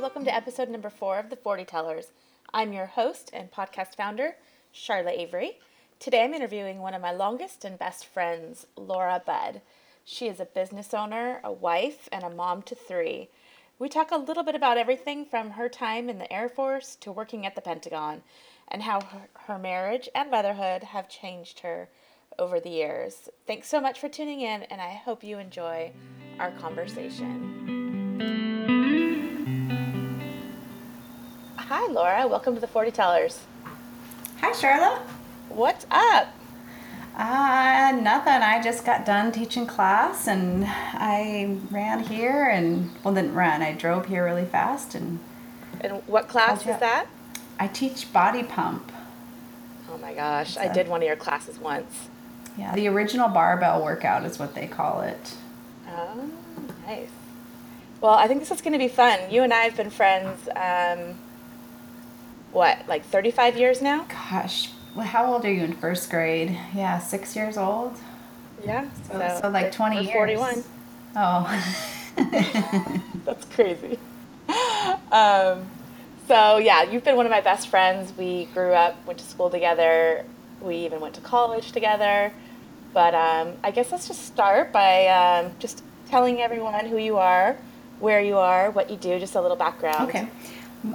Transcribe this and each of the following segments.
Welcome to episode number four of The 40 Tellers. I'm your host and podcast founder, Charlotte Avery. Today I'm interviewing one of my longest and best friends, Lora Budd. She is a business owner, a wife, and a mom to three. We talk a little bit about everything from her time in the Air Force to working at the Pentagon and how her marriage and motherhood have changed her over the years. Thanks so much for tuning in, and I hope you enjoy our conversation. Hi, Lora. Welcome to the 40 Tellers. Hi, Charlotte. What's up? Uh, nothing. I just got done teaching class and I ran here and, well, didn't run. I drove here really fast and. And what class is that? I teach body pump. Oh my gosh, I did one of your classes once. Yeah, the original barbell workout is what they call it. Oh, nice. Well, I think this is going to be fun. You and I have been friends, um, what, like 35 years now? Gosh, well, how old are you in first grade? Yeah, six years old? Yeah. So, so like 20 years. 41. Oh. That's crazy. Um, so yeah, you've been one of my best friends. We grew up, went to school together. We even went to college together. But um, I guess let's just start by um, just telling everyone who you are, where you are, what you do, just a little background. Okay.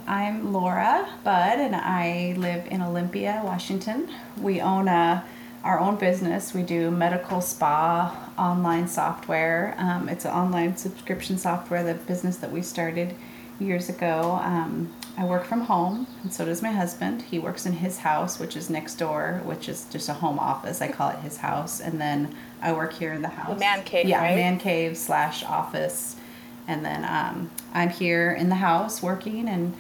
I'm Lora Budd, and I live in Olympia, Washington. We own a, our own business. We do medical spa online software. Um, it's an online subscription software, the business that we started years ago. Um, I work from home, and so does my husband. He works in his house, which is next door, which is just a home office. I call it his house. And then I work here in the house. man cave, Yeah, right? man cave slash office. And then um, I'm here in the house working, and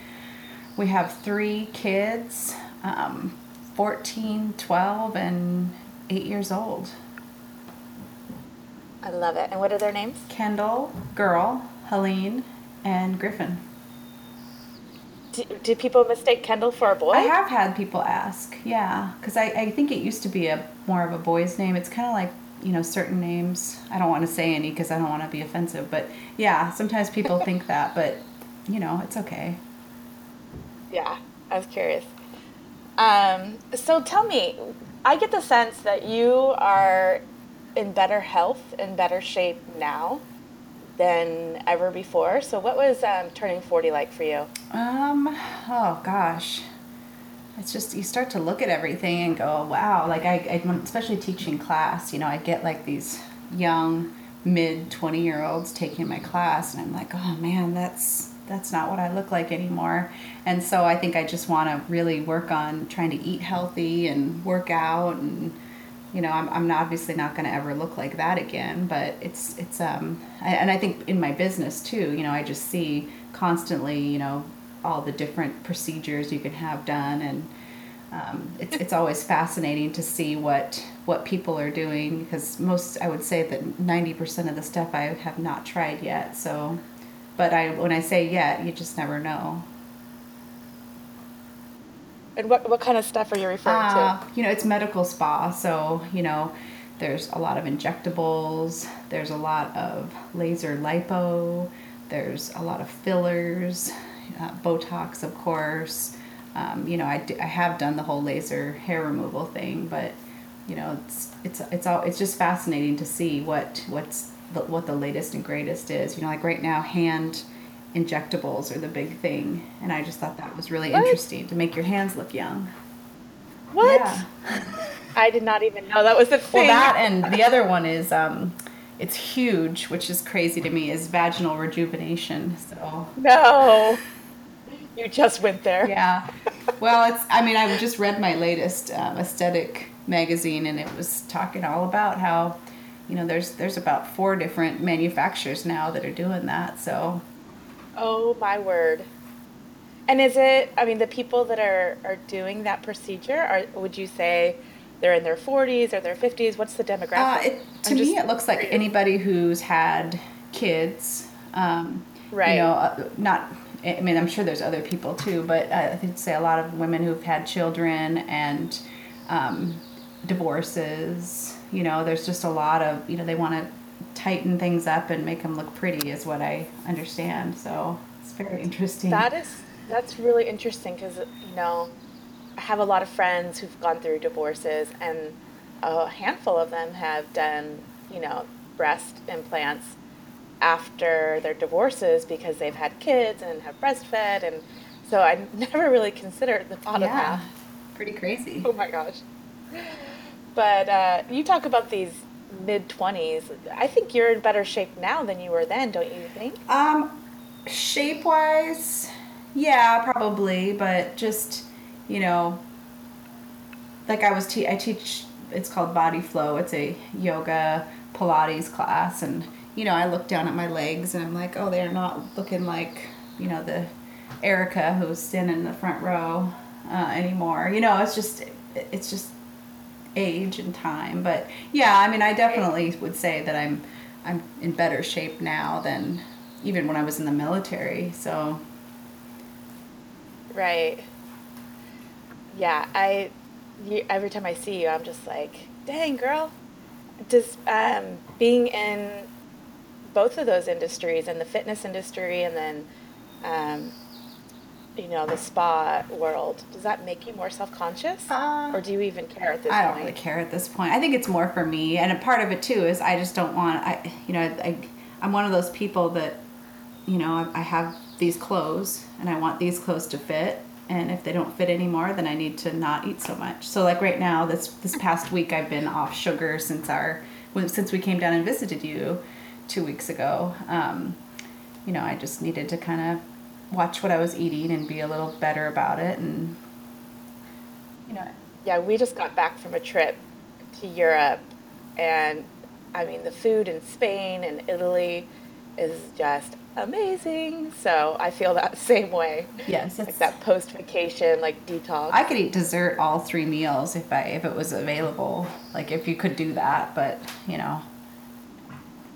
we have three kids um, 14, 12, and 8 years old. I love it. And what are their names? Kendall, girl, Helene, and Griffin. Do, do people mistake Kendall for a boy? I have had people ask, yeah, because I, I think it used to be a more of a boy's name. It's kind of like you know certain names. I don't want to say any because I don't want to be offensive, but yeah, sometimes people think that, but you know it's okay. Yeah, I was curious. Um, so tell me, I get the sense that you are in better health and better shape now than ever before. So what was um, turning 40 like for you? Um, oh gosh. It's just you start to look at everything and go, wow. Like I, I especially teaching class, you know, I get like these young mid 20 year olds taking my class and I'm like, oh man, that's that's not what I look like anymore. And so I think I just want to really work on trying to eat healthy and work out and you know, I'm, I'm obviously not going to ever look like that again, but it's, it's, um, I- and I think in my business too, you know, I just see constantly, you know, all the different procedures you can have done. And, um, it's, it's always fascinating to see what, what people are doing because most, I would say that 90% of the stuff I have not tried yet. So, but I, when I say yet, you just never know. And what, what kind of stuff are you referring Uh, to? you know, it's medical spa, so you know, there's a lot of injectables. There's a lot of laser lipo. There's a lot of fillers, uh, Botox, of course. Um, you know, I I have done the whole laser hair removal thing, but you know, it's it's it's all it's just fascinating to see what what's the, what the latest and greatest is. You know, like right now, hand injectables are the big thing, and I just thought that was really What? interesting to make your hands look young. What? Yeah. I did not even know that was a thing. Well, that and the other one is um, it's huge, which is crazy to me, is vaginal rejuvenation. So no. You just went there. yeah, well, it's. I mean, I just read my latest um, aesthetic magazine, and it was talking all about how, you know, there's there's about four different manufacturers now that are doing that. So Oh my word. And is it, I mean, the people that are, are doing that procedure, are, would you say they're in their 40s or their 50s? What's the demographic? Uh, it, to I'm me, it looks like anybody who's had kids. Um, Right. You know, uh, not. I mean, I'm sure there's other people too, but I think say a lot of women who've had children and um, divorces. You know, there's just a lot of you know they want to tighten things up and make them look pretty, is what I understand. So It's very interesting. That is that's really interesting because you know I have a lot of friends who've gone through divorces, and a handful of them have done you know breast implants after their divorces because they've had kids and have breastfed, and so I never really considered the thought of yeah, that. pretty crazy. Oh my gosh! But uh, you talk about these mid twenties. I think you're in better shape now than you were then, don't you think? Um, shape wise, yeah, probably, but just you know, like I was te- I teach. It's called Body Flow. It's a yoga Pilates class, and you know, I look down at my legs and I'm like, oh, they're not looking like you know the Erica who's standing in the front row uh, anymore. You know, it's just it's just age and time. But yeah, I mean, I definitely would say that I'm I'm in better shape now than even when I was in the military. So Right. Yeah, I. You, every time I see you, I'm just like, dang, girl. Does um, being in both of those industries, and the fitness industry and then, um, you know, the spa world, does that make you more self conscious? Uh, or do you even care at this point? I don't really care at this point. I think it's more for me, and a part of it too is I just don't want. I you know I I'm one of those people that you know I, I have these clothes and I want these clothes to fit. And if they don't fit anymore, then I need to not eat so much. So like right now, this this past week, I've been off sugar since our since we came down and visited you two weeks ago. Um, you know, I just needed to kind of watch what I was eating and be a little better about it. And you know, Yeah, we just got back from a trip to Europe, and I mean, the food in Spain and Italy is just amazing. So I feel that same way. yes, Like that post vacation, like detox. I could eat dessert all three meals if I if it was available. Like if you could do that, but you know,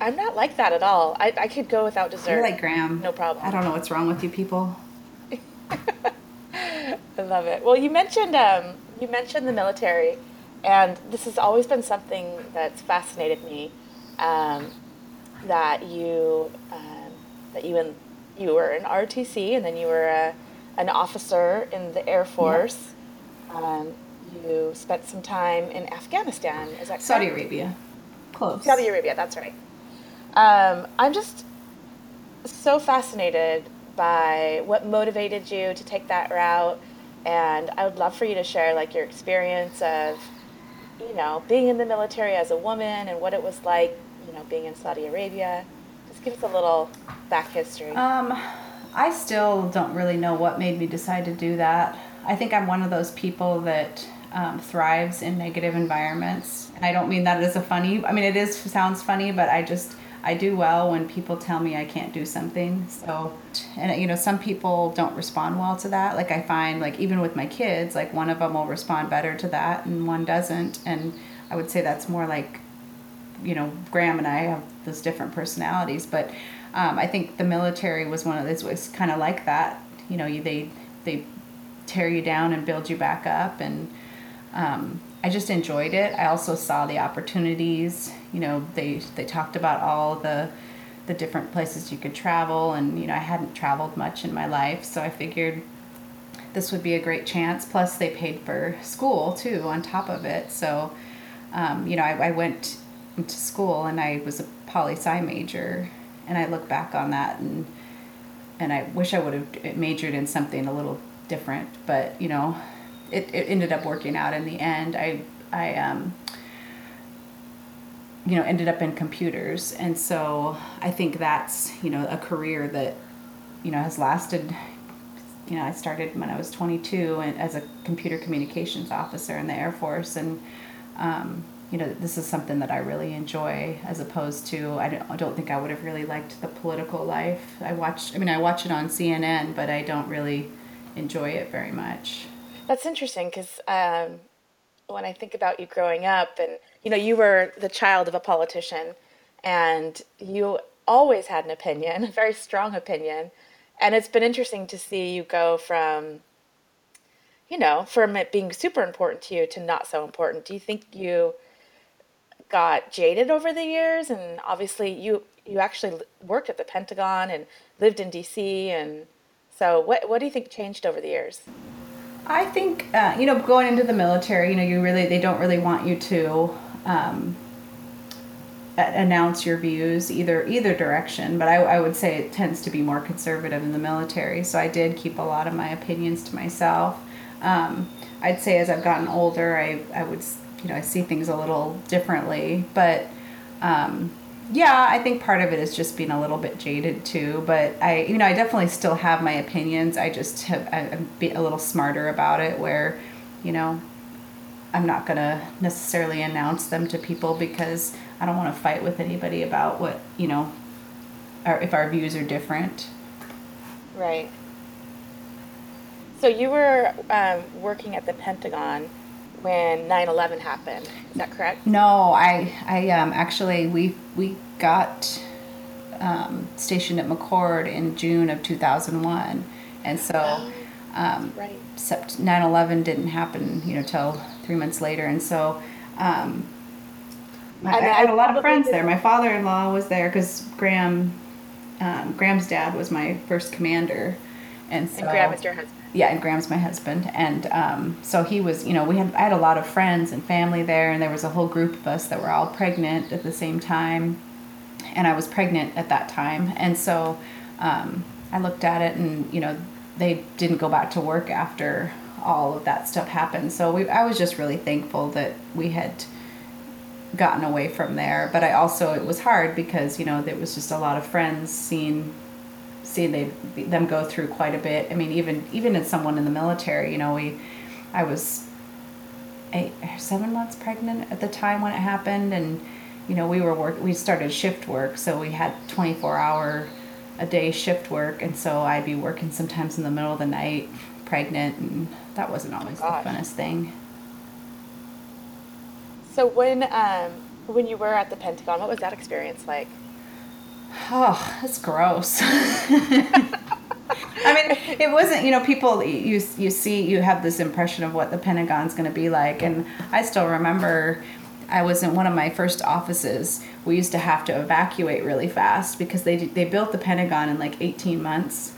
I'm not like that at all. I, I could go without dessert. you're like Graham. No problem. I don't know what's wrong with you people. I love it. Well, you mentioned um, you mentioned the military, and this has always been something that's fascinated me. Um, that you um, that you and you were in ROTC, and then you were a, an officer in the Air Force. Um, you spent some time in Afghanistan. Is that Saudi? Arabia, close. Saudi Arabia, that's right. Um, I'm just so fascinated by what motivated you to take that route, and I would love for you to share like your experience of, you know, being in the military as a woman and what it was like, you know, being in Saudi Arabia. Just give us a little back history. Um, I still don't really know what made me decide to do that. I think I'm one of those people that um, thrives in negative environments, and I don't mean that as a funny. I mean it is sounds funny, but I just I do well when people tell me I can't do something. So, and you know, some people don't respond well to that. Like I find, like even with my kids, like one of them will respond better to that, and one doesn't. And I would say that's more like you know, Graham and I have those different personalities, but um, I think the military was one of those was kind of like that. You know, you, they they tear you down and build you back up, and um, I just enjoyed it. I also saw the opportunities. You know, they they talked about all the the different places you could travel, and you know, I hadn't traveled much in my life, so I figured this would be a great chance. Plus, they paid for school too on top of it, so. Um, you know, I, I went to school and I was a poli sci major, and I look back on that and and I wish I would have majored in something a little different, but you know, it, it ended up working out in the end. I I um you know ended up in computers, and so I think that's you know a career that you know has lasted. You know, I started when I was 22 and as a computer communications officer in the Air Force, and um, you know, this is something that I really enjoy as opposed to, I don't, think I would have really liked the political life. I watch, I mean, I watch it on CNN, but I don't really enjoy it very much. That's interesting because um, when I think about you growing up, and you know, you were the child of a politician, and you always had an opinion, a very strong opinion, and it's been interesting to see you go from, you know, from it being super important to you to not so important. Do you think you got jaded over the years and obviously you you actually worked at the Pentagon and lived in DC and so what what do you think changed over the years? I think uh, you know going into the military, you know, you really they don't really want you to um, announce your views either either direction. But I, I would say it tends to be more conservative in the military. So I did keep a lot of my opinions to myself. Um, I'd say as I've gotten older, I I would you know I see things a little differently, but. Um, yeah, I think part of it is just being a little bit jaded too. But I, you know, I definitely still have my opinions. I just have I'm a little smarter about it. Where, you know, I'm not gonna necessarily announce them to people because I don't want to fight with anybody about what you know, if our views are different. Right. So you were um, working at the Pentagon when 9/11 happened. Is that correct? No, I I um, actually we we got um, stationed at McChord in June of 2001, and so oh, um, right. 9/11 didn't happen, you know, till three months later, and so. Um, I, I, had a lot of friends there. My father-in-law was there because Graham, um, Graham's dad was my first commander, and so and Graham is your husband yeah, and Graham's my husband, and um, so he was. You know, we had I had a lot of friends and family there, and there was a whole group of us that were all pregnant at the same time, and I was pregnant at that time, and so um, I looked at it, and you know, they didn't go back to work after all of that stuff happened. So we, I was just really thankful that we had gotten away from there. But I also it was hard because you know there was just a lot of friends seeing seen they them go through quite a bit. I mean, even even as someone in the military, you know, we, I was eight seven months pregnant at the time when it happened, and you know we were work we started shift work, so we had twenty four hour a day shift work, and so I'd be working sometimes in the middle of the night, pregnant, and that wasn't always oh the funnest thing. So when um, when you were at the Pentagon, what was that experience like? Oh, that's gross. I mean, it wasn't. You know, people you you see you have this impression of what the Pentagon's going to be like, and I still remember. I was in one of my first offices. We used to have to evacuate really fast because they they built the Pentagon in like 18 months.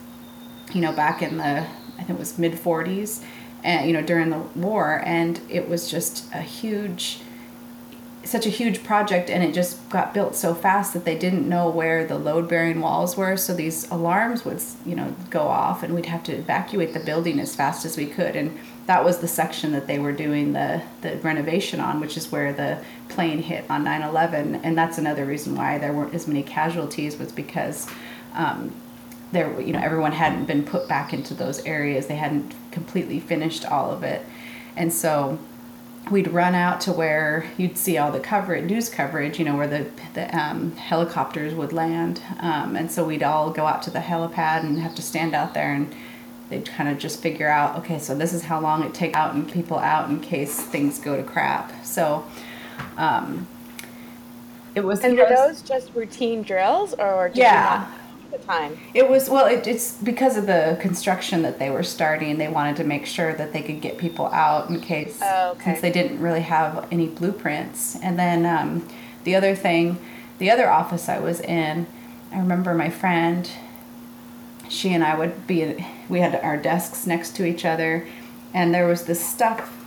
You know, back in the I think it was mid 40s, and you know during the war, and it was just a huge such a huge project and it just got built so fast that they didn't know where the load bearing walls were. So these alarms would you know go off and we'd have to evacuate the building as fast as we could. And that was the section that they were doing the the renovation on which is where the plane hit on 9-11 and that's another reason why there weren't as many casualties was because um, there you know everyone hadn't been put back into those areas. They hadn't completely finished all of it. And so we'd run out to where you'd see all the coverage, news coverage, you know, where the, the um, helicopters would land. Um, and so we'd all go out to the helipad and have to stand out there and they'd kind of just figure out, okay, so this is how long it takes out and people out in case things go to crap. So um, it was. And were those just routine drills or yeah the time? It was well. It, it's because of the construction that they were starting. They wanted to make sure that they could get people out in case, oh, okay. since they didn't really have any blueprints. And then um, the other thing, the other office I was in, I remember my friend. She and I would be. We had our desks next to each other, and there was this stuff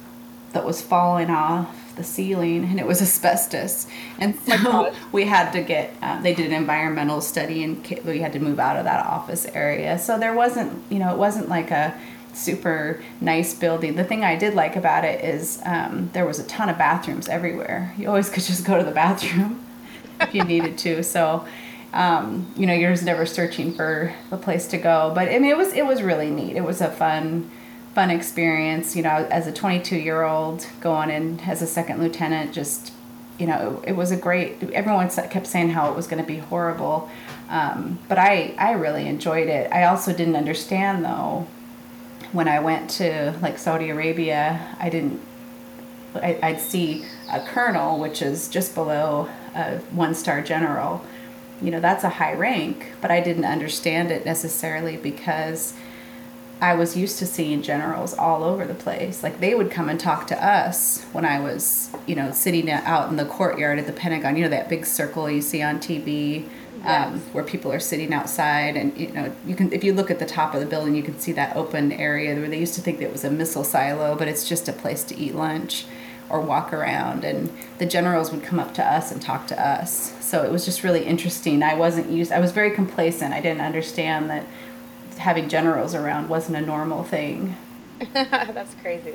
that was falling off the ceiling and it was asbestos. And so we had to get uh, they did an environmental study and we had to move out of that office area. So there wasn't you know it wasn't like a super nice building. The thing i did like about it is um, there was a ton of bathrooms everywhere. You always could just go to the bathroom if you needed to. So um, you know you're just never searching for a place to go. But i mean it was it was really neat. It was a fun fun experience. You know, as a 22 year old going in as a second lieutenant, just you know, it, was a great. Everyone kept saying how it was going to be horrible, um, but I I really enjoyed it. I also didn't understand though when I went to like Saudi Arabia. I didn't. I, I'd see a colonel, which is just below a one star general. You know, that's a high rank, but I didn't understand it necessarily because I was used to seeing generals all over the place. Like they would come and talk to us when I was, you know, sitting out in the courtyard at the Pentagon. You know that big circle you see on TV, um, where people are sitting outside, and you know you can if you look at the top of the building, you can see that open area where they used to think that it was a missile silo, but it's just a place to eat lunch or walk around. And the generals would come up to us and talk to us. So it was just really interesting. I wasn't used. I was very complacent. I didn't understand that having generals around wasn't a normal thing. That's crazy.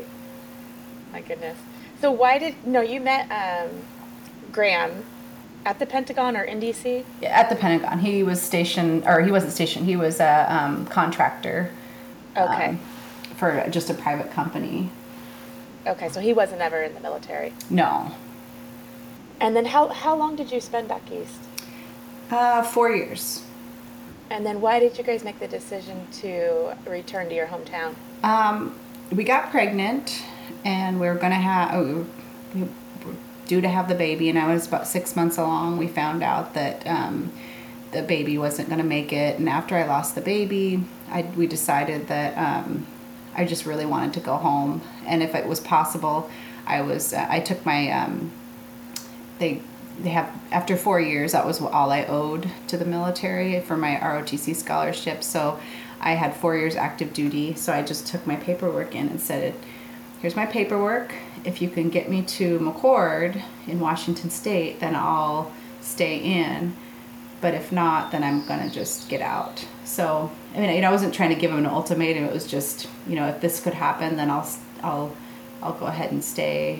My goodness. So why did no? You met um, Graham at the Pentagon or in DC? At the Pentagon, he was stationed, or he wasn't stationed. He was a um, contractor Okay. um, for just a private company. okay. So he wasn't ever in the military. No, And then how how long did you spend back east? uh, four years. And then why did you guys make the decision to return to your hometown? Um, we got pregnant, and we were gonna have. Oh, we were due to have the baby, and I was about six months along. We found out that um, the baby wasn't gonna make it, and after I lost the baby, I we decided that um, I just really wanted to go home, and if it was possible, I was. Uh, I took my. Um, they they have after four years that was all I owed to the military for my ROTC scholarship. So I had four years active duty. So I just took my paperwork in and said, "Here's my paperwork. If you can get me to McChord in Washington State, then I'll stay in. But if not, then I'm gonna just get out." So I mean, you know, I wasn't trying to give him an ultimatum. It was just, you know, if this could happen, then I'll I'll I'll go ahead and stay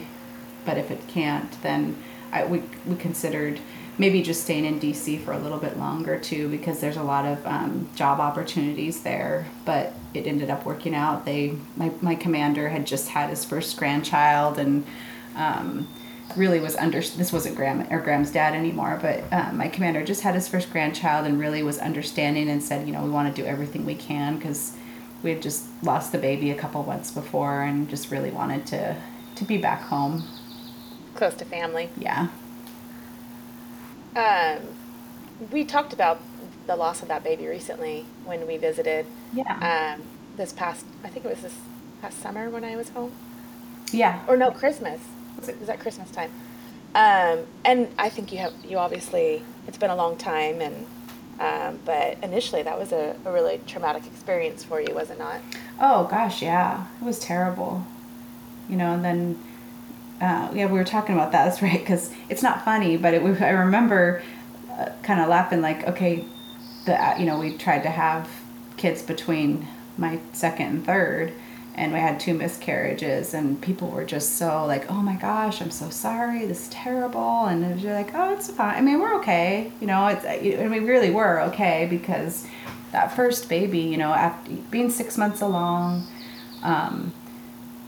but if it can't, then I, we, we considered maybe just staying in DC for a little bit longer too, because there's a lot of um, job opportunities there. But it ended up working out. They my, my commander had just had his first grandchild and um, really was under this wasn't Graham or Graham's dad anymore, but um, my commander just had his first grandchild and really was understanding and said, you know, we want to do everything we can because we had just lost the baby a couple months before and just really wanted to to be back home. Close to family. Yeah. Um, we talked about the loss of that baby recently when we visited. Yeah. Um, this past, I think it was this past summer when I was home, yeah. or no, Christmas. Was it? Was that Christmas time? Um, and I think you have you obviously it's been a long time, and um, but initially that was a, a really traumatic experience for you, was it not? Oh gosh, yeah. It was terrible. You know, and then uh, yeah, we were talking about that. That's right, because it's not funny, but it. I remember uh, kind of laughing, like, okay, the uh, you know we tried to have kids between my second and third, and we had two miscarriages, and people were just so like, oh my gosh, I'm so sorry, this is terrible, and you're like, oh, it's fine. I mean, we're okay. You know, it's and we really were okay because that first baby, you know, after being six months along. Um,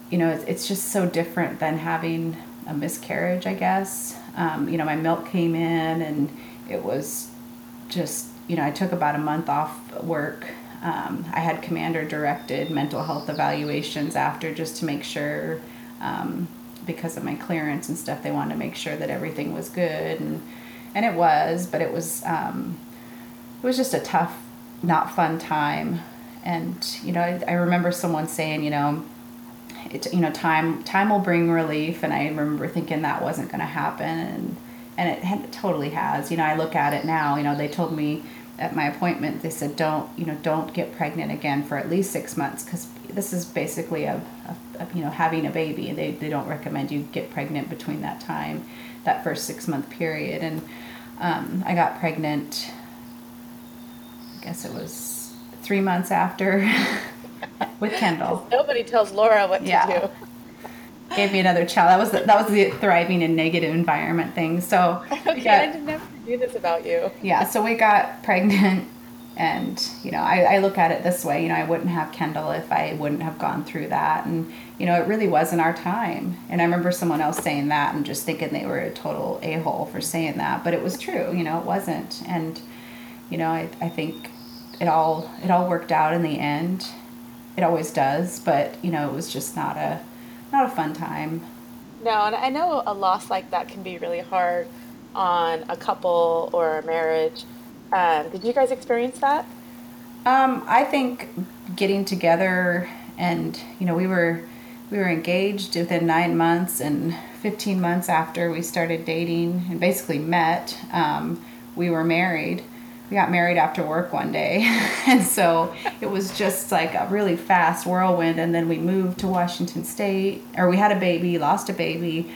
you know, it's, it's just so different than having a miscarriage, I guess. Um, you know, my milk came in and it was just, you know, I took about a month off work. Um, I had commander directed mental health evaluations after just to make sure, um, because of my clearance and stuff, they wanted to make sure that everything was good. And, and it was, but it was, um, it was just a tough, not fun time. And, you know, I, I remember someone saying, you know, it, you know time time will bring relief and i remember thinking that wasn't going to happen and and it, it totally has. You know i look at it now you know they told me at my appointment they said don't you know don't get pregnant again for at least six months because this is basically a, a, a you know having a baby they, they don't recommend you get pregnant between that time that first six month period and um, i got pregnant i guess it was three months after with kendall Nobody tells Lora what Yeah. to do. gave me another child. That was the, that was the thriving in negative environment thing. So Okay, I got, did never knew this about you. yeah, so we got pregnant, and you know, I, I look at it this way. You know, I wouldn't have Kendall if I wouldn't have gone through that, and you know, it really wasn't our time. And I remember someone else saying that, and just thinking they were a total a hole for saying that, but it was true. You know, it wasn't, and you know, I, I think it all it all worked out in the end. It always does, but you know, it was just not a not a fun time. No, and I know a loss like that can be really hard on a couple or a marriage. Um, did you guys experience that? Um, I think getting together and you know we were we were engaged within nine months and 15 months after we started dating and basically met um, we were married we got married after work one day and so it was just like a really fast whirlwind and then we moved to washington state or we had a baby lost a baby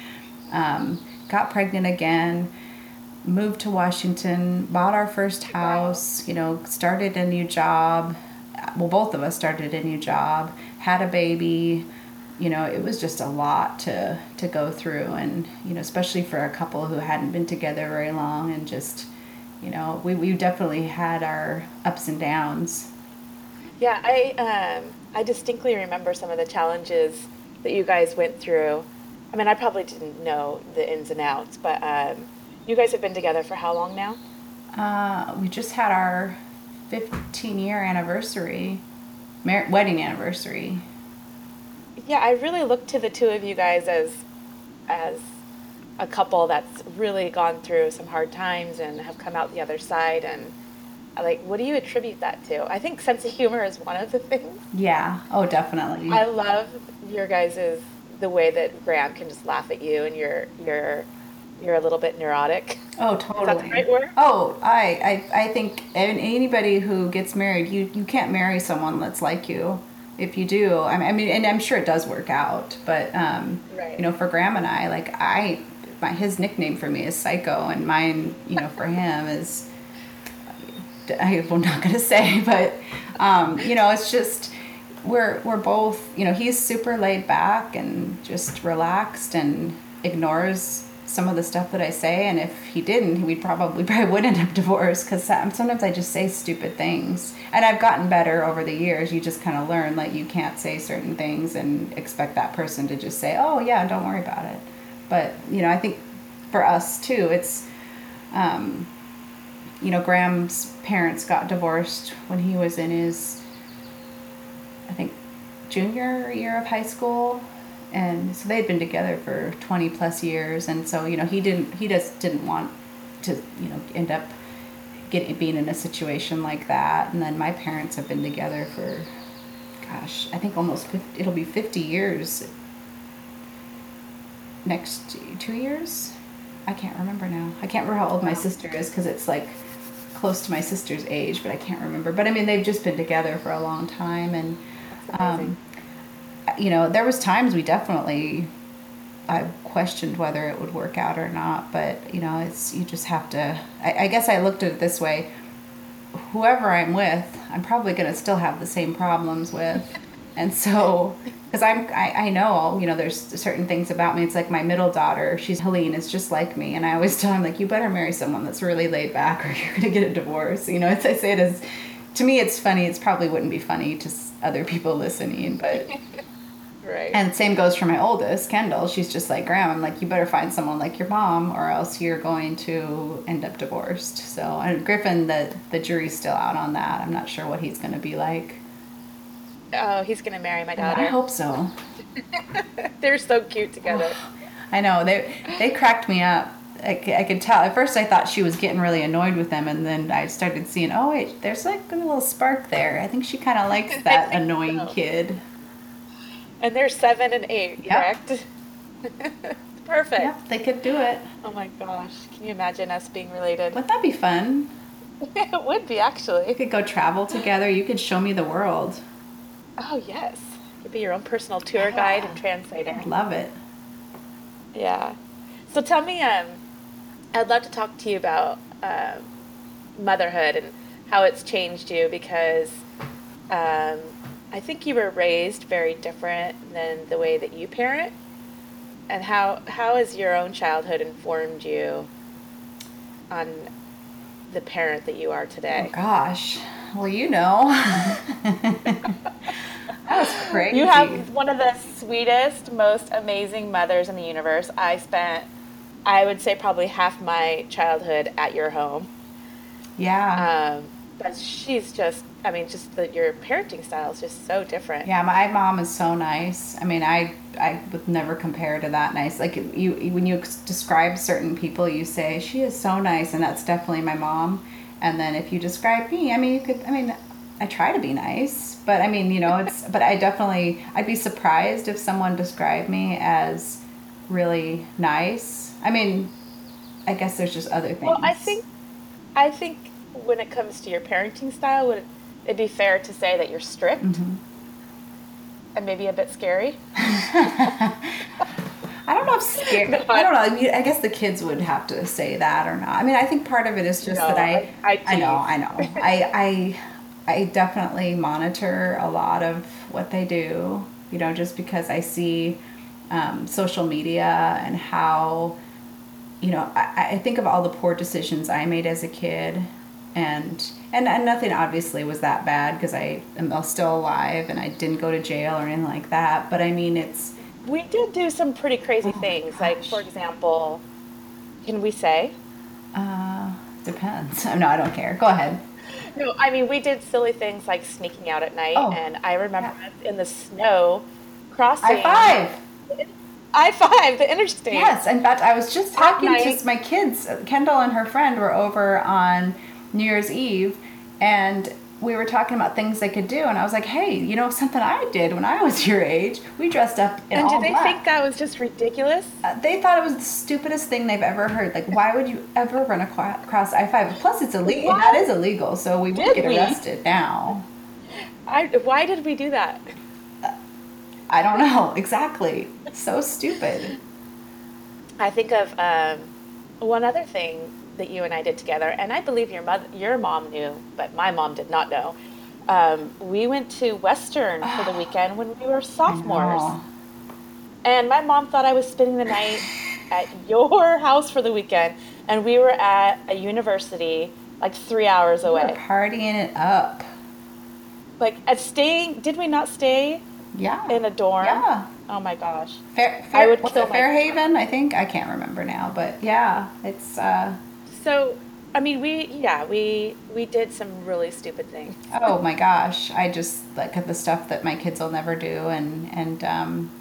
um, got pregnant again moved to washington bought our first house you know started a new job. Well both of us started a new job had a baby. You know it was just a lot to to go through and you know especially for a couple who hadn't been together very long and just you know we, we definitely had our ups and downs. Yeah i um i distinctly remember some of the challenges that you guys went through. I mean i probably didn't know the ins and outs but um you guys have been together for how long now? Uh we just had our 15 year anniversary mar- wedding anniversary. Yeah i really look to the two of you guys as as a couple that's really gone through some hard times and have come out the other side and like what do you attribute that to? I think sense of humor is one of the things. Yeah. Oh definitely. I love your guys's the way that graham can just laugh at you and you're you're you're a little bit neurotic. Oh totally is that the right word? oh I, I i think anybody who gets married you you can't marry someone that's like you. If you do i mean and i'm sure it does work out but um right. you know for graham and i like i my his nickname for me is Psycho, and mine, you know, for him is I'm not gonna say, but um, you know, it's just we're we're both, you know, he's super laid back and just relaxed and ignores some of the stuff that I say, and if he didn't, we'd probably probably would end up divorced because sometimes I just say stupid things, and I've gotten better over the years. You just kind of learn like you can't say certain things and expect that person to just say, "Oh yeah, don't worry about it." But you know, I think for us too, it's, um, you know, Graham's parents got divorced when he was in his, I think, junior year of high school, and so they'd been together for twenty plus years, and so you know, he didn't, he just didn't want to, you know, end up getting being in a situation like that, and then my parents have been together for, gosh, I think almost 50, it'll be fifty years next two years. I can't remember now. I can't remember how old my sister is because it's like close to my sister's age, but I can't remember. But I mean, they've just been together for a long time, and um, you know, there was times we definitely I questioned whether it would work out or not. But you know, it's you just have to. I, I guess I looked at it this way: whoever I'm with, I'm probably going to still have the same problems with, and so because I'm I, I know you know there's certain things about me. It's like my middle daughter, she's Helene, is just like me, and I always tell him like you better marry someone that's really laid back, or you're gonna get a divorce. You know, it's I say it as to me it's funny. It's probably wouldn't be funny to other people listening, but. Right. And same goes for my oldest, Kendall. She's just like Graham. I'm like, you better find someone like your mom, or else you're going to end up divorced. So, and Griffin, the the jury's still out on that. I'm not sure what he's going to be like. Oh, he's gonna marry my daughter. I hope so. They're so cute together. I know they they cracked me up. I, I could tell. At first, I thought she was getting really annoyed with them, and then I started seeing, oh wait, there's like a little spark there. I think she kind of likes that annoying so. kid. And they're seven and eight, yep. correct? Perfect. Yep, they could do it. Oh my gosh, can you imagine us being related? Wouldn't that be fun? it would be actually. We could go travel together. You could show me the world. Oh yes, you'd be your own personal tour guide and translator. I love it. Yeah. So tell me, um, I'd love to talk to you about uh, motherhood and how it's changed you because um, I think you were raised very different than the way that you parent. And how how has your own childhood informed you on the parent that you are today? Oh gosh. Well, you know. That was crazy. You have one of the sweetest, most amazing mothers in the universe. I spent, I would say, probably half my childhood at your home. Yeah. Um, but she's just, I mean, just the, your parenting style is just so different. Yeah, my mom is so nice. I mean, I I would never compare to that nice. Like you, when you describe certain people, you say she is so nice, and that's definitely my mom. And then if you describe me, I mean, you could, I mean, I try to be nice, but I mean, you know, it's, but I definitely, I'd be surprised if someone described me as really nice. I mean, I guess there's just other things. Well, I think, I think when it comes to your parenting style, would it be fair to say that you're strict Mm-hmm. and maybe a bit scary? I don't know if scary. No, I don't know. I, mean, I guess the kids would have to say that or not. I mean, I think part of it is just No, that I, I- I know. I know. I, I, I definitely monitor a lot of what they do. You know, just because I see um, social media and how, you know, I, I think of all the poor decisions I made as a kid, and and, and nothing obviously was that bad because I am still alive and I didn't go to jail or anything like that. But I mean, it's We did do some pretty crazy Oh, things. Like, for example, can we say? Uh, depends. No, I don't care. Go ahead. No, I mean, we did silly things like sneaking out at night. Oh, and I remember us in the snow crossing. High five. I five, the interstate. Yes. In fact, I was just talking to my kids. Kendall and her friend were over on New Year's Eve, and we were talking about things they could do. And I was like, "Hey, you know something I did when I was your age? We dressed up in And all did they black." think that was just ridiculous? Uh, they thought it was the stupidest thing they've ever heard. Like, why would you ever run across I five? Plus, it's illegal. That is illegal. So we would get we? arrested now. I, why did we do that? I don't know exactly. So stupid. I think of um, one other thing that you and I did together, and I believe your mother, your mom knew, but my mom did not know. Um, we went to Western for the weekend when we were sophomores, and my mom thought I was spending the night at your house for the weekend, and we were at a university like three hours away. partying it up. Like at staying, did we not stay Yeah. in a dorm? Yeah. Oh my gosh. Fair, I would what's kill it, Fairhaven? I think I can't remember now, but yeah, it's. uh So, I mean, we yeah we we did some really stupid things. Oh my gosh, I just like at the stuff that my kids will never do, and and um,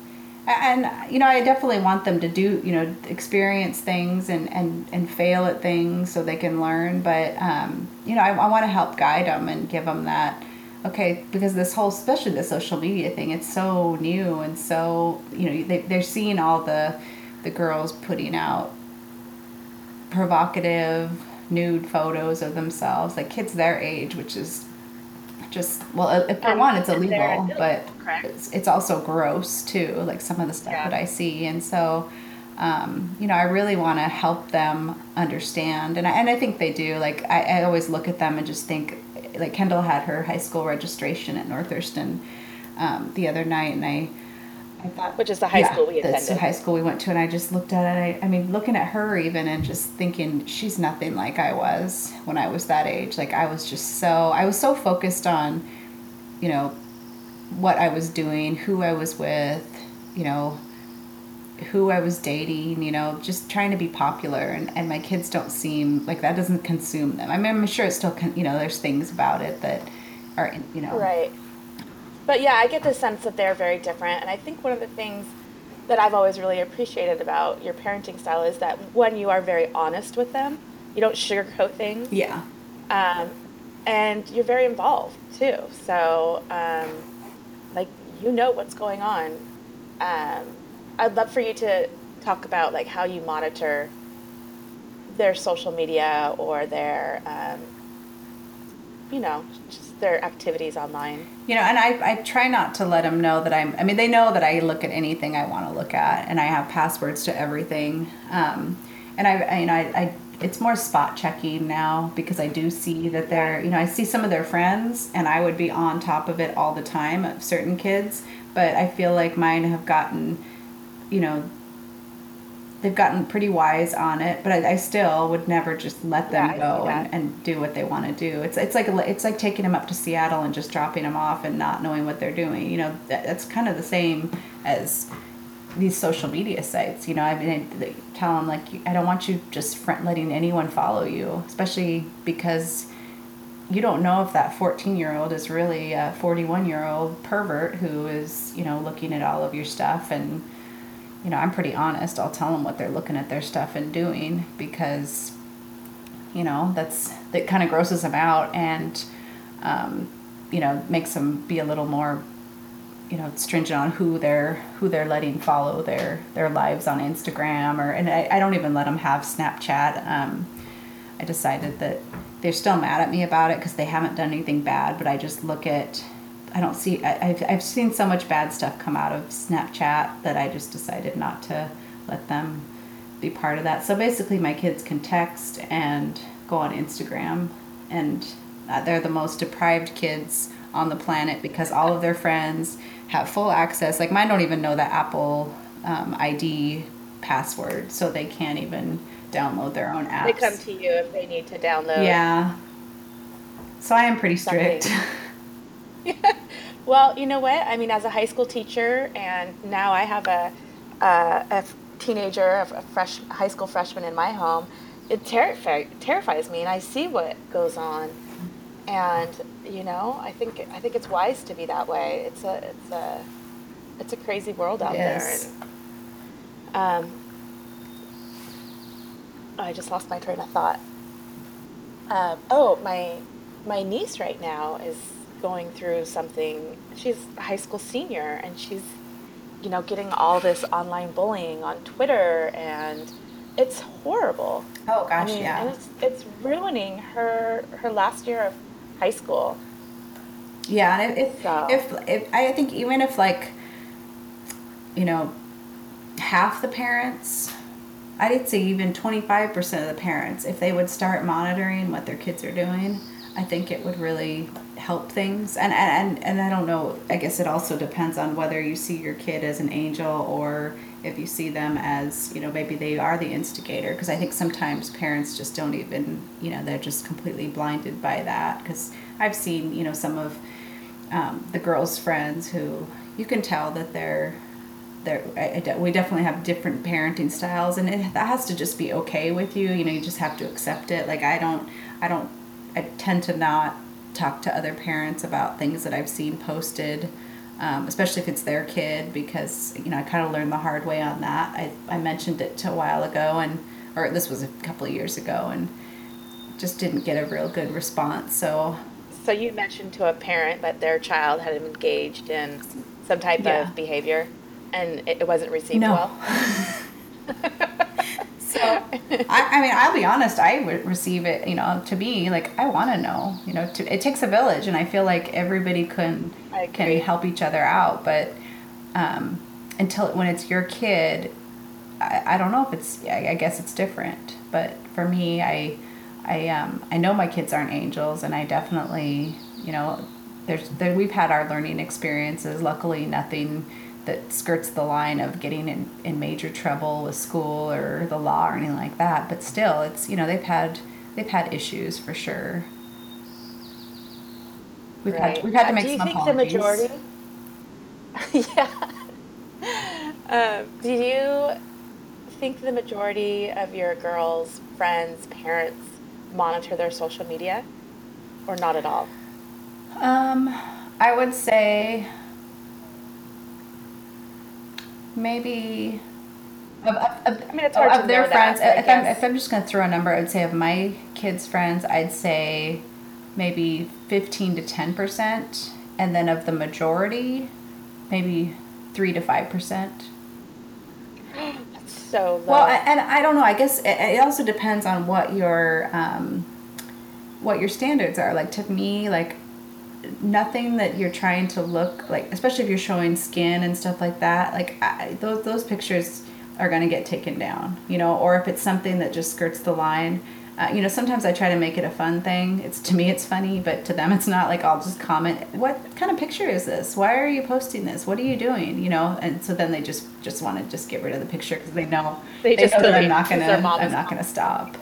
and you know, I definitely want them to do you know experience things and and and fail at things so they can learn. But um, you know, I, I want to help guide them and give them that. Okay, because this whole, especially the social media thing, it's so new and so you know they they're seeing all the the girls putting out provocative nude photos of themselves, like kids their age, which is just well, for And- one, it's they're illegal, but it's, it's also gross too. Like some of the stuff Yeah. that I see, and so. Um, you know, I really want to help them understand, and I, and I think they do. Like, I, I always look at them and just think, like, Kendall had her high school registration at North Thurston um, the other night, and I, I thought, Which is the high school we that's the high school we went to, and I just looked at it. I, I mean, looking at her even, and just thinking she's nothing like I was when I was that age. Like I was just so I was so focused on, you know, what I was doing, who I was with, you know, who I was dating, you know, just trying to be popular. And, and my kids don't seem like that doesn't consume them. I mean, I'm sure it's still, con- you know, there's things about it that are, you know, Right. But yeah, I get the sense that they're very different. And I think one of the things that I've always really appreciated about your parenting style is that when you are very honest with them, you don't sugarcoat things, yeah. um, and you're very involved too. So, um, like, you know what's going on. Um, I'd love for you to talk about like how you monitor their social media or their, um, you know, just their activities online. You know, and I, I try not to let them know that I'm, I mean, they know that I look at anything I want to look at and I have passwords to everything. Um, and I, I, you know, I, I, it's more spot checking now because I do see that they're, you know, I see some of their friends and I would be on top of it all the time of certain kids, but I feel like mine have gotten, you know, they've gotten pretty wise on it, but I, I still would never just let them Yeah, go and, and do what they want to do. It's it's like it's like taking them up to Seattle and just dropping them off and not knowing what they're doing. You know, that, that's kind of the same as these social media sites. You know, I mean, they tell them like I don't want you just front letting anyone follow you, especially because you don't know if that 14 year old is really a 41 year old pervert who is you know looking at all of your stuff and you know i'm pretty honest i'll tell them what they're looking at their stuff and doing because you know that's that kind of grosses them out and um, you know, makes them be a little more you know stringent on who they're who they're letting follow their their lives on Instagram or and I, I don't even let them have Snapchat. Um, I decided that they're still mad at me about it because they haven't done anything bad, but I just look at I don't see I, have I've seen so much bad stuff come out of Snapchat that I just decided not to let them be part of that. So basically, my kids can text and go on Instagram, and uh, they're the most deprived kids on the planet because all of their friends have full access. Like mine don't even know the Apple um, ID password, so they can't even download their own apps. They come to you if they need to download. Yeah. So I am pretty strict. well, you know what? I mean, as a high school teacher, and now I have a, a, a teenager, a fresh high school freshman in my home. It terrifi- terrifies me, and I see what goes on and you know i think i think it's wise to be that way it's a it's a it's a crazy world out there and, um, i just lost my train of thought um, oh my my niece right now is going through something she's a high school senior and she's you know getting all this online bullying on twitter and it's horrible oh gosh I mean, yeah and it's, it's ruining her her last year of high school. Yeah, and if, so. if, if I think even if like, you know, half the parents, I'd say even twenty five percent of the parents, if they would start monitoring what their kids are doing, I think it would really help things. And and and I don't know. I guess it also depends on whether you see your kid as an angel or if you see them as you know maybe they are the instigator because i think sometimes parents just don't even you know they're just completely blinded by that because i've seen you know some of um, the girls friends who you can tell that they're they're I, I, we definitely have different parenting styles and it, that has to just be okay with you you know you just have to accept it like i don't i don't i tend to not talk to other parents about things that i've seen posted um, especially if it's their kid, because you know I kind of learned the hard way on that. I, I mentioned it a while ago, and or this was a couple of years ago, and just didn't get a real good response. So, so you mentioned to a parent that their child had engaged in some type yeah. of behavior, and it, wasn't received no. well. I, I, mean, I'll be honest. I would receive it. You know, to me, like I want to know. You know, to, it takes a village, and I feel like everybody can can help each other out. But um, until when it's your kid, I, I don't know if it's. I, I guess it's different. But for me, I I um I know my kids aren't angels, and I definitely you know there's there, we've had our learning experiences. Luckily, nothing that skirts the line of getting in, in major trouble with school or the law or anything like that. But still, it's you know they've had they've had issues for sure. We've right. had we've had to make do you some think apologies. the majority? yeah. Um, do you think the majority of your girls' friends, parents monitor their social media, or not at all? Um, I would say maybe of, of, I mean, it's hard of their friends. That, if, I'm, if I'm just going to throw a number, I would say of my kids' friends, I'd say maybe 15 to 10 percent, and then of the majority, maybe three to five percent. so low. well, and I don't know. I guess it, it also depends on what your um, what your standards are. Like to me, like nothing that you're trying to look like, especially if you're showing skin and stuff like that. Like I, those those pictures are going to get taken down, you know. Or if it's something that just skirts the line, uh, you know. Sometimes I try to make it a fun thing. It's to me it's funny, but to them it's not. Like I'll just comment, "What kind of picture is this? Why are you posting this? What are you doing?" You know. And so then they just just want to just get rid of the picture because they know they, they know that I'm not gonna I'm not gonna stop.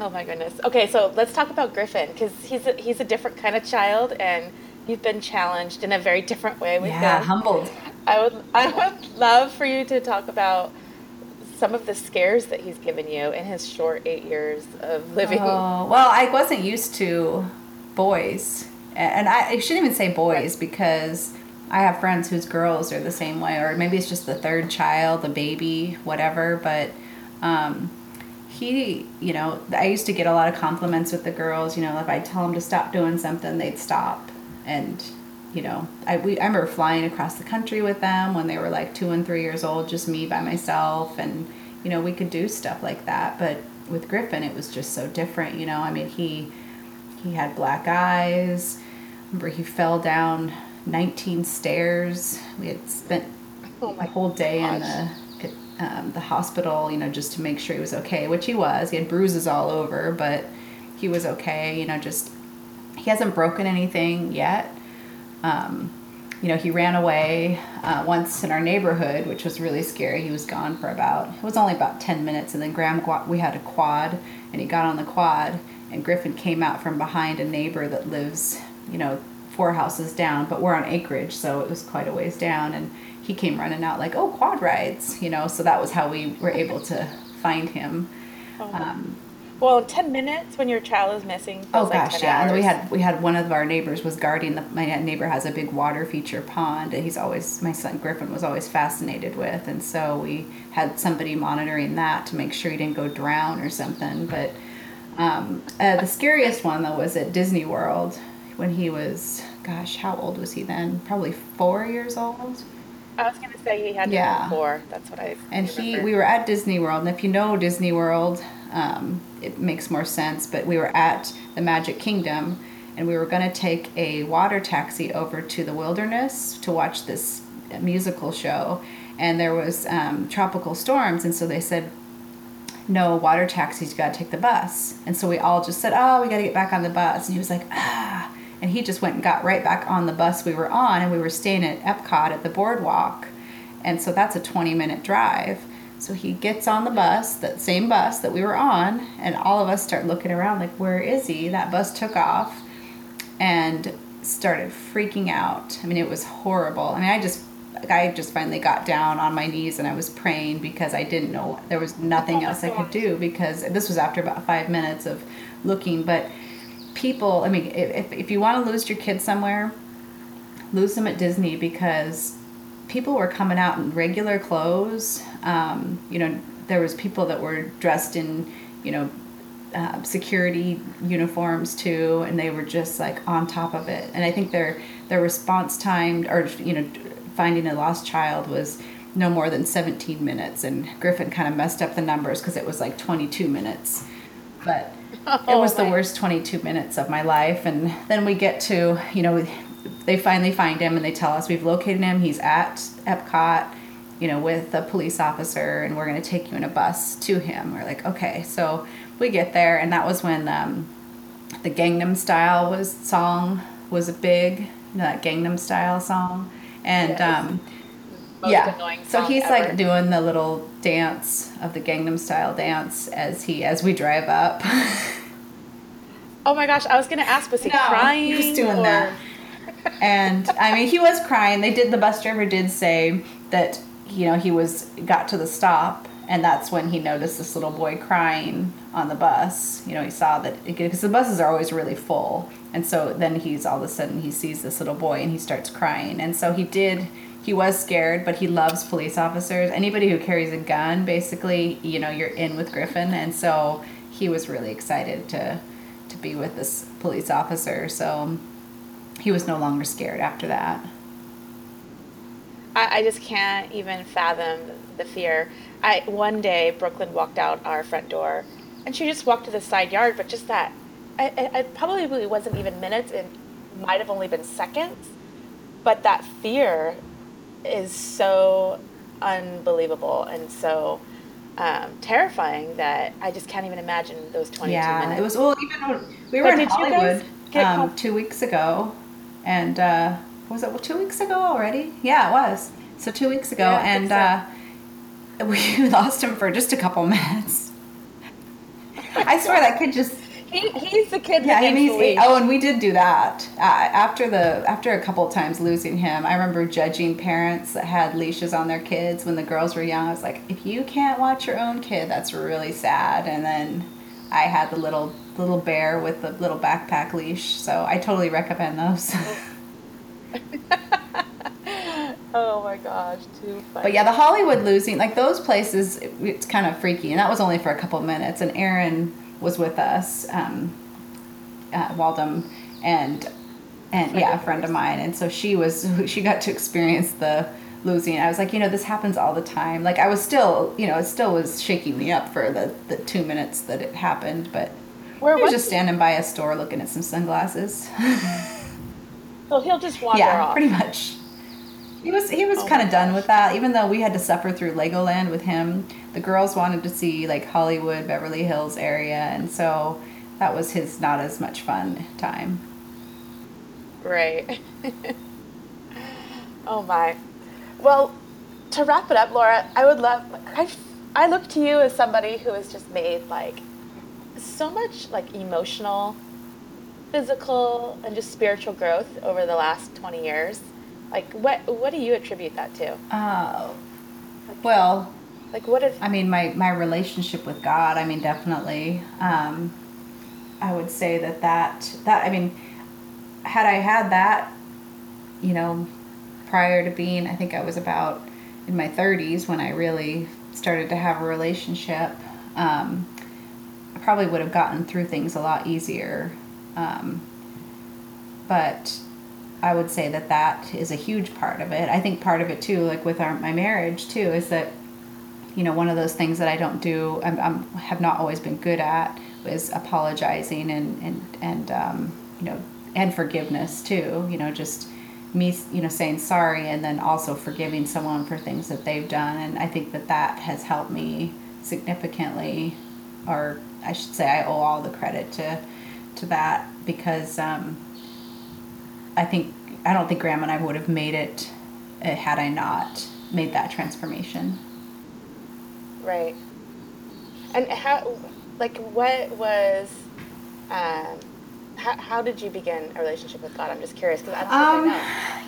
Oh my goodness. Okay, so let's talk about Griffin because he's a, he's a different kind of child, and you've been challenged in a very different way with yeah, him. humbled. I would I would love for you to talk about some of the scares that he's given you in his short eight years of living. Oh well, I wasn't used to boys, and I, I shouldn't even say boys because I have friends whose girls are the same way, or maybe it's just the third child, the baby, whatever. But um, he, you know, I used to get a lot of compliments with the girls. You know, if I tell them to stop doing something, they'd stop. And, you know, I, we, I remember flying across the country with them when they were like two and three years old, just me by myself. And, you know, we could do stuff like that. But with Griffin, it was just so different. You know, I mean, he, he had black eyes. Remember, he fell down 19 stairs. We had spent oh a whole day gosh. in the um, the hospital, you know, just to make sure he was okay, which he was. He had bruises all over, but he was okay. You know, just he hasn't broken anything yet. Um, you know, he ran away uh, once in our neighborhood, which was really scary. He was gone for about it was only about ten minutes, and then Graham we had a quad, and he got on the quad, and Griffin came out from behind a neighbor that lives, you know, four houses down, but we're on acreage, so it was quite a ways down, and he came running out like, "Oh, quad rides," you know. So that was how we were able to find him. Oh. Um, well, ten minutes when your child is missing. Oh gosh, yeah. Hours. And we had we had one of our neighbors was guarding the. My neighbor has a big water feature pond. And he's always my son Griffin was always fascinated with, and so we had somebody monitoring that to make sure he didn't go drown or something. But um, uh, the scariest one though was at Disney World when he was, gosh, how old was he then? Probably four years old. I was gonna say he had to yeah. four. That's what I. And remember. he, we were at Disney World, and if you know Disney World, um, it makes more sense. But we were at the Magic Kingdom, and we were gonna take a water taxi over to the wilderness to watch this musical show, and there was um, tropical storms, and so they said. No water taxis, you gotta take the bus. And so we all just said, Oh, we gotta get back on the bus. And he was like, Ah, and he just went and got right back on the bus we were on and we were staying at epcot at the boardwalk. And so that's a 20 minute drive. So he gets on the bus that same bus that we were on and all of us start looking around like where is he? That bus took off and started freaking out. I mean it was horrible. I mean i just I just finally got down on my knees and I was praying because I didn't know there was nothing else I could do because this was after about five minutes of looking. But people, I mean, if, if you want to lose your kids somewhere, lose them at Disney because people were coming out in regular clothes. Um, you know, there was people that were dressed in, you know, uh, security uniforms too, and they were just like on top of it. And I think their their response time, or you know, finding a lost child was no more than 17 minutes. And Griffin kind of messed up the numbers because it was like 22 minutes. But it was the worst 22 minutes of my life. And then we get to, you know, they finally find him and they tell us we've located him. He's at Epcot, you know, with a police officer, and we're going to take you in a bus to him. We're like, okay. So we get there, and that was when um, the Gangnam Style was song was a big, you know, that Gangnam Style song. And, yes. um, yeah. So he's ever. like doing the little dance of the Gangnam Style dance as he as we drive up. oh my gosh! I was gonna ask, was he no, crying? He was doing or... that. and I mean, he was crying. They did. The bus driver did say that you know he was got to the stop, and that's when he noticed this little boy crying on the bus. You know, he saw that because the buses are always really full, and so then he's all of a sudden he sees this little boy and he starts crying, and so he did he was scared, but he loves police officers. Anybody who carries a gun, basically, you know, you're in with Griffin, and so he was really excited to to be with this police officer. So he was no longer scared after that. I, I just can't even fathom the fear. I one day Brooklyn walked out our front door, and she just walked to the side yard, but just that, it probably wasn't even minutes. It might have only been seconds, but that fear is so unbelievable and so um, terrifying that I just can't even imagine those 22 yeah, minutes. it was, well, even when we were but in Hollywood um, two weeks ago, and uh, was it well, two weeks ago already? Yeah, it was. So two weeks ago, yeah, and so. uh, we lost him for just a couple minutes. I swear that kid just he, he's the kid. Yeah, he's, he, oh, and we did do that uh, after the after a couple times losing him. I remember judging parents that had leashes on their kids when the girls were young. I was like, if you can't watch your own kid, that's really sad. And then I had the little little bear with the little backpack leash, so I totally recommend those. Oh my gosh, too funny. But yeah, the Hollywood losing, like those places, it's kind of freaky. And that was only for a couple of minutes. And Aaron was with us, um, uh, Waldom, and and yeah, a friend of mine. And so she was, she got to experience the losing. I was like, you know, this happens all the time. Like I was still, you know, it still was shaking me up for the the two minutes that it happened. But Where I was just standing by a store looking at some sunglasses. Well, he'll just wander yeah, off. pretty much. He was he was Oh kind of done with that. Even though we had to suffer through Legoland with him, the girls wanted to see like Hollywood, Beverly Hills area, and so that was his not as much fun time. Right. oh my. Well, to wrap it up, Lora, I would love. I, I look to you as somebody who has just made like so much like emotional, physical, and just spiritual growth over the last twenty years. Like, what what do you attribute that to? Uh, well, Like, what is? I mean, my, my relationship with God, I mean, definitely. Um, I would say that that, that, I mean, had I had that, you know, prior to being, I think I was about in my 30s when I really started to have a relationship, um, I probably would have gotten through things a lot easier. Um, but I would say that that is a huge part of it. I think part of it too, like with our my marriage too, is that you know one of those things that I don't do, I'm, I'm have not always been good at, is apologizing and and and um, you know and forgiveness too. You know, just me you know saying sorry and then also forgiving someone for things that they've done, and I think that that has helped me significantly, or I should say I owe all the credit to to that because. Um, I think I don't think Graham and I would have made it uh, had I not made that transformation. Right. And how, like, what was, um, how, how did you begin a relationship with God? I'm just curious because I Um, know.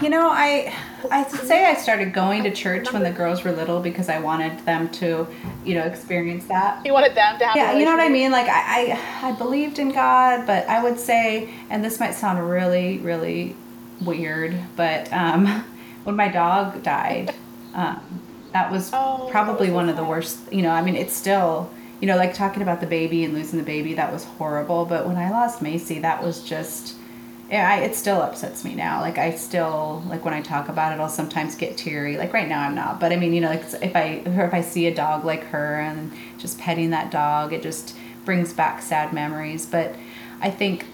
you know, I I say I started going to church when the girls were little because I wanted them to, you know, experience that. You wanted them to have. a Yeah, you know what I mean. Like I, I I believed in God, but I would say, and this might sound really really weird, but um, when my dog died, um, that was Oh, probably one of the worst. You know, I mean, it's still. You know, like talking about the baby and losing the baby, that was horrible. But when I lost Macy, that was just, yeah, I, it still upsets me now. Like I still, like when I talk about it, I'll sometimes get teary. Like right now, I'm not. But I mean, you know, like if I if I see a dog like her and just petting that dog, it just brings back sad memories. But I think,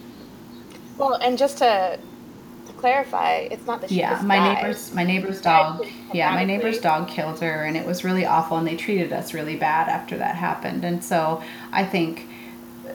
Well, and just to clarify, it's not that she yeah, my died. neighbor's my neighbor's dog, yeah, my neighbor's dog killed her, and it was really awful. And they treated us really bad after that happened. And so I think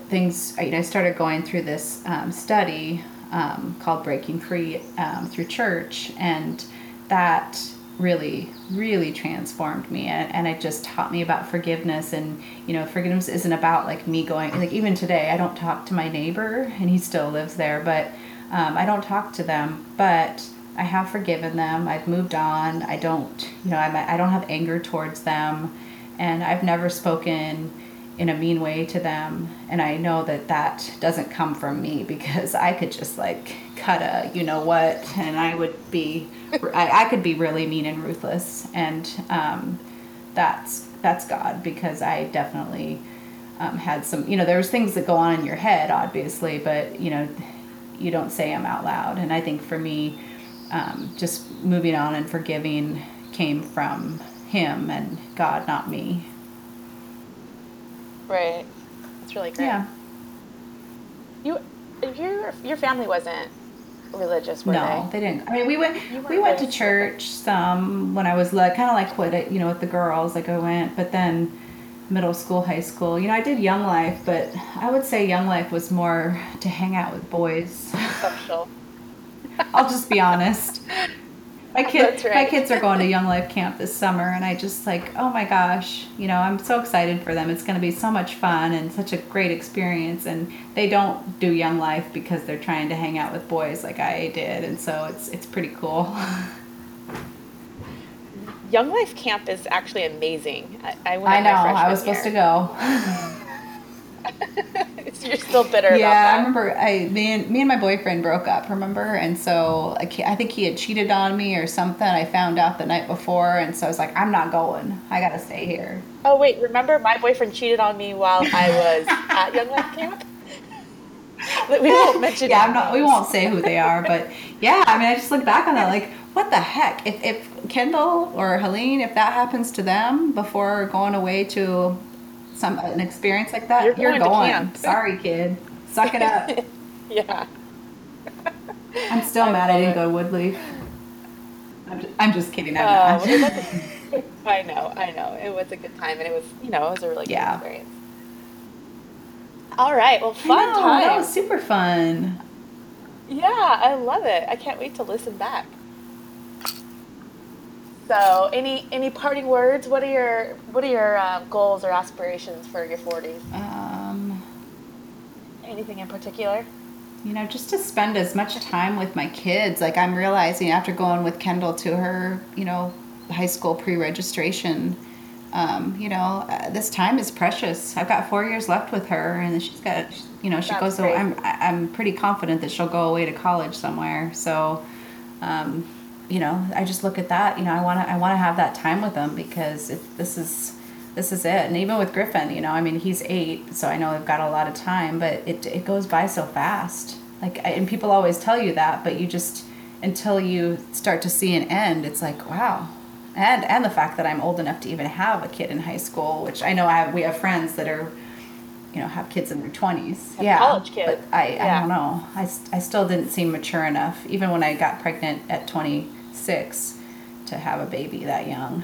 things. You know, I started going through this um, study um, called Breaking Free um, through church, and that really really transformed me and, and it just taught me about forgiveness and you know forgiveness isn't about like me going like even today i don't talk to my neighbor and he still lives there but um, i don't talk to them but i have forgiven them. I've moved on. I don't you know I'm, i don't have anger towards them. And i've never spoken in a mean way to them. And i know that that doesn't come from me because i could just like cut a you know what and i would be I, I could be really mean and ruthless. And um, that's that's god because i definitely um, had some you know there's things that go on in your head obviously but you know you don't say them out loud and i think for me um, just moving on and forgiving came from him and god not me Right. That's really great. yeah You, your your family wasn't religious, were no, they? they didn't. I mean, we went we went to church some when I was like kind of like what it, you know with the girls like I went, but then middle school, high school, you know, I did Young Life, but I would say Young Life was more to hang out with boys. Social. I'll just be honest. My kids, right. my kids are going to Young Life camp this summer, and I just like, oh my gosh, you know, I'm so excited for them. It's going to be so much fun and such a great experience. And they don't do Young Life because they're trying to hang out with boys like I did, and so it's it's pretty cool. Young Life Camp is actually amazing. I, I went I know. I was supposed to go. You're still bitter yeah, about I remember I me and, me and my boyfriend broke up, remember? And so I, I think he had cheated on me or something. I found out the night before, and so I was like, I'm not going. I gotta stay here. Oh wait, remember my boyfriend cheated on me while I was at Young Life Camp? We won't mention. Yeah, I'm not. We won't say who they are, but yeah, I mean, I just look back on that like, what the heck? If if Kendall or Helene, if that happens to them before going away to some an experience like that, You're you're, going. Sorry, kid. Suck it up. Yeah. I'm still I mad I didn't it. go to Woodley. I'm just, I'm just kidding. I'm Oh, not. it was a- I know, I know. It was a good time, and it was, you know, it was a really good Yeah. experience. All right, well, fun know, time. That was super fun. Yeah, I love it. I can't wait to listen back. So, any any parting words? What are your what are your uh, goals or aspirations for your forties? Um, Anything in particular? you know, just to spend as much time with my kids. Like I'm realizing after going with Kendall to her, you know, high school pre-registration, um, you know, uh, this time is precious. I've got four years left with her, and she's got, you know, she That's goes. great. I'm I'm pretty confident that she'll go away to college somewhere. So, um, you know, I just look at that. You know, I want to I want to have that time with them because it, this is this is it. And even with Griffin, you know, I mean, he's eight, so I know I've got a lot of time, but it it goes by so fast. Like, I, and people always tell you that, but you just until you start to see an end, it's like wow. And and the fact that I'm old enough to even have a kid in high school, which I know I have, we have friends that are, you know, have kids in their twenties. Have Yeah, college kids. But I, Yeah. I don't know. I, I still didn't seem mature enough, even when I got pregnant at 26, to have a baby that young.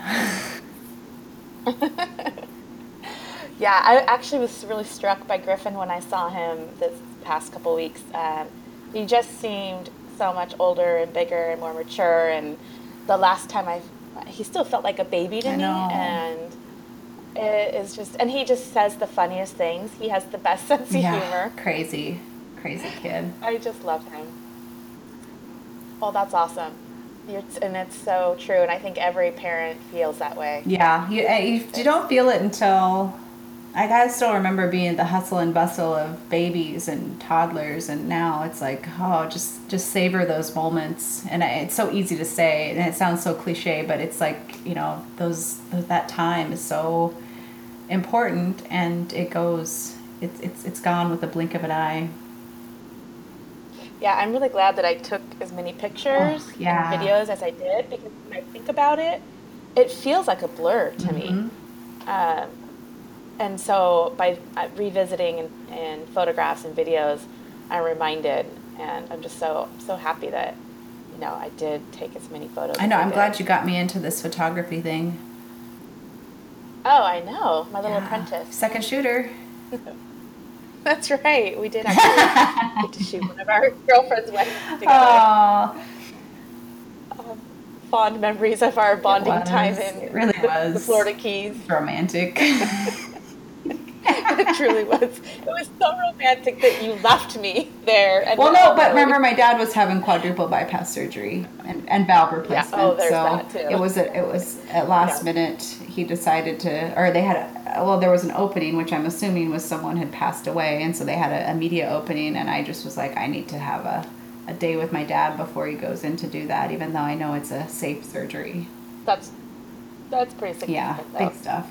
Yeah, I actually was really struck by Griffin when I saw him this past couple weeks. Um, he just seemed so much older and bigger and more mature. And the last time I, he still felt like a baby to I me. And it is just, and he just says the funniest things. He has the best sense of humor. crazy, crazy kid. I just love him. Well, that's awesome. You're, and it's so true. And I think every parent feels that way. Yeah, you, eh, you, you don't feel it until. I still remember being the hustle and bustle of babies and toddlers, and now it's like, oh, just just savor those moments. And I, it's so easy to say, and it sounds so cliche, but it's like you know, those that time is so important, and it goes, it's it's it's gone with the blink of an eye. Yeah, I'm really glad that I took as many pictures Oh, yeah. and videos as I did because when I think about it, it feels like a blur to me. Mhm. Um, and so by uh, revisiting and, and photographs and videos, I'm reminded, and I'm just so so happy that you know I did take as many photos. I know. I'm did. glad you got me into this photography thing. Oh, I know, my little Yeah. apprentice. Second shooter. That's right. We did actually get to shoot one of our girlfriends' weddings together. Oh, Um, fond memories of our bonding time in It really was the. Florida Keys. romantic. it truly was. It was so romantic that you left me there. And well, no, but remember, my dad was having quadruple bypass surgery and, and valve oh, replacement. oh, there's so that, too. it was a, it was at last Yeah. minute he decided to, or they had a, well, there was an opening which I'm assuming was someone had passed away, and so they had a, a media opening, and I just was like, I need to have a, a day with my dad before he goes in to do that, even though I know it's a safe surgery. that's that's pretty significant. Yeah, though. big stuff.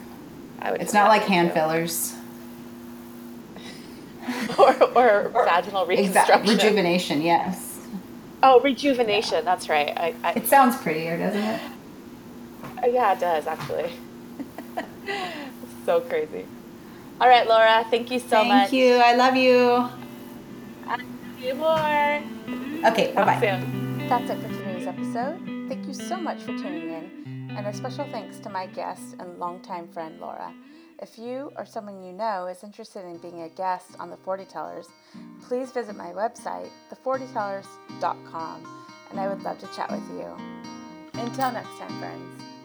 I would It's not like hand too. fillers. or, or vaginal reconstruction. Exactly. Rejuvenation, yes. oh, rejuvenation. That's right. I, I, It sounds prettier, doesn't it? Uh, Yeah, it does actually. so crazy. All right, Lora. Thank you so Thank much. Thank you. I love you. I'll see you more. Okay, bye bye. That's it for today's episode. Thank you so much for tuning in, and a special thanks to my guest and longtime friend Lora. If you or someone you know is interested in being a guest on the 40 Tellers, please visit my website, the40tellers.com, and I would love to chat with you. Until next time, friends.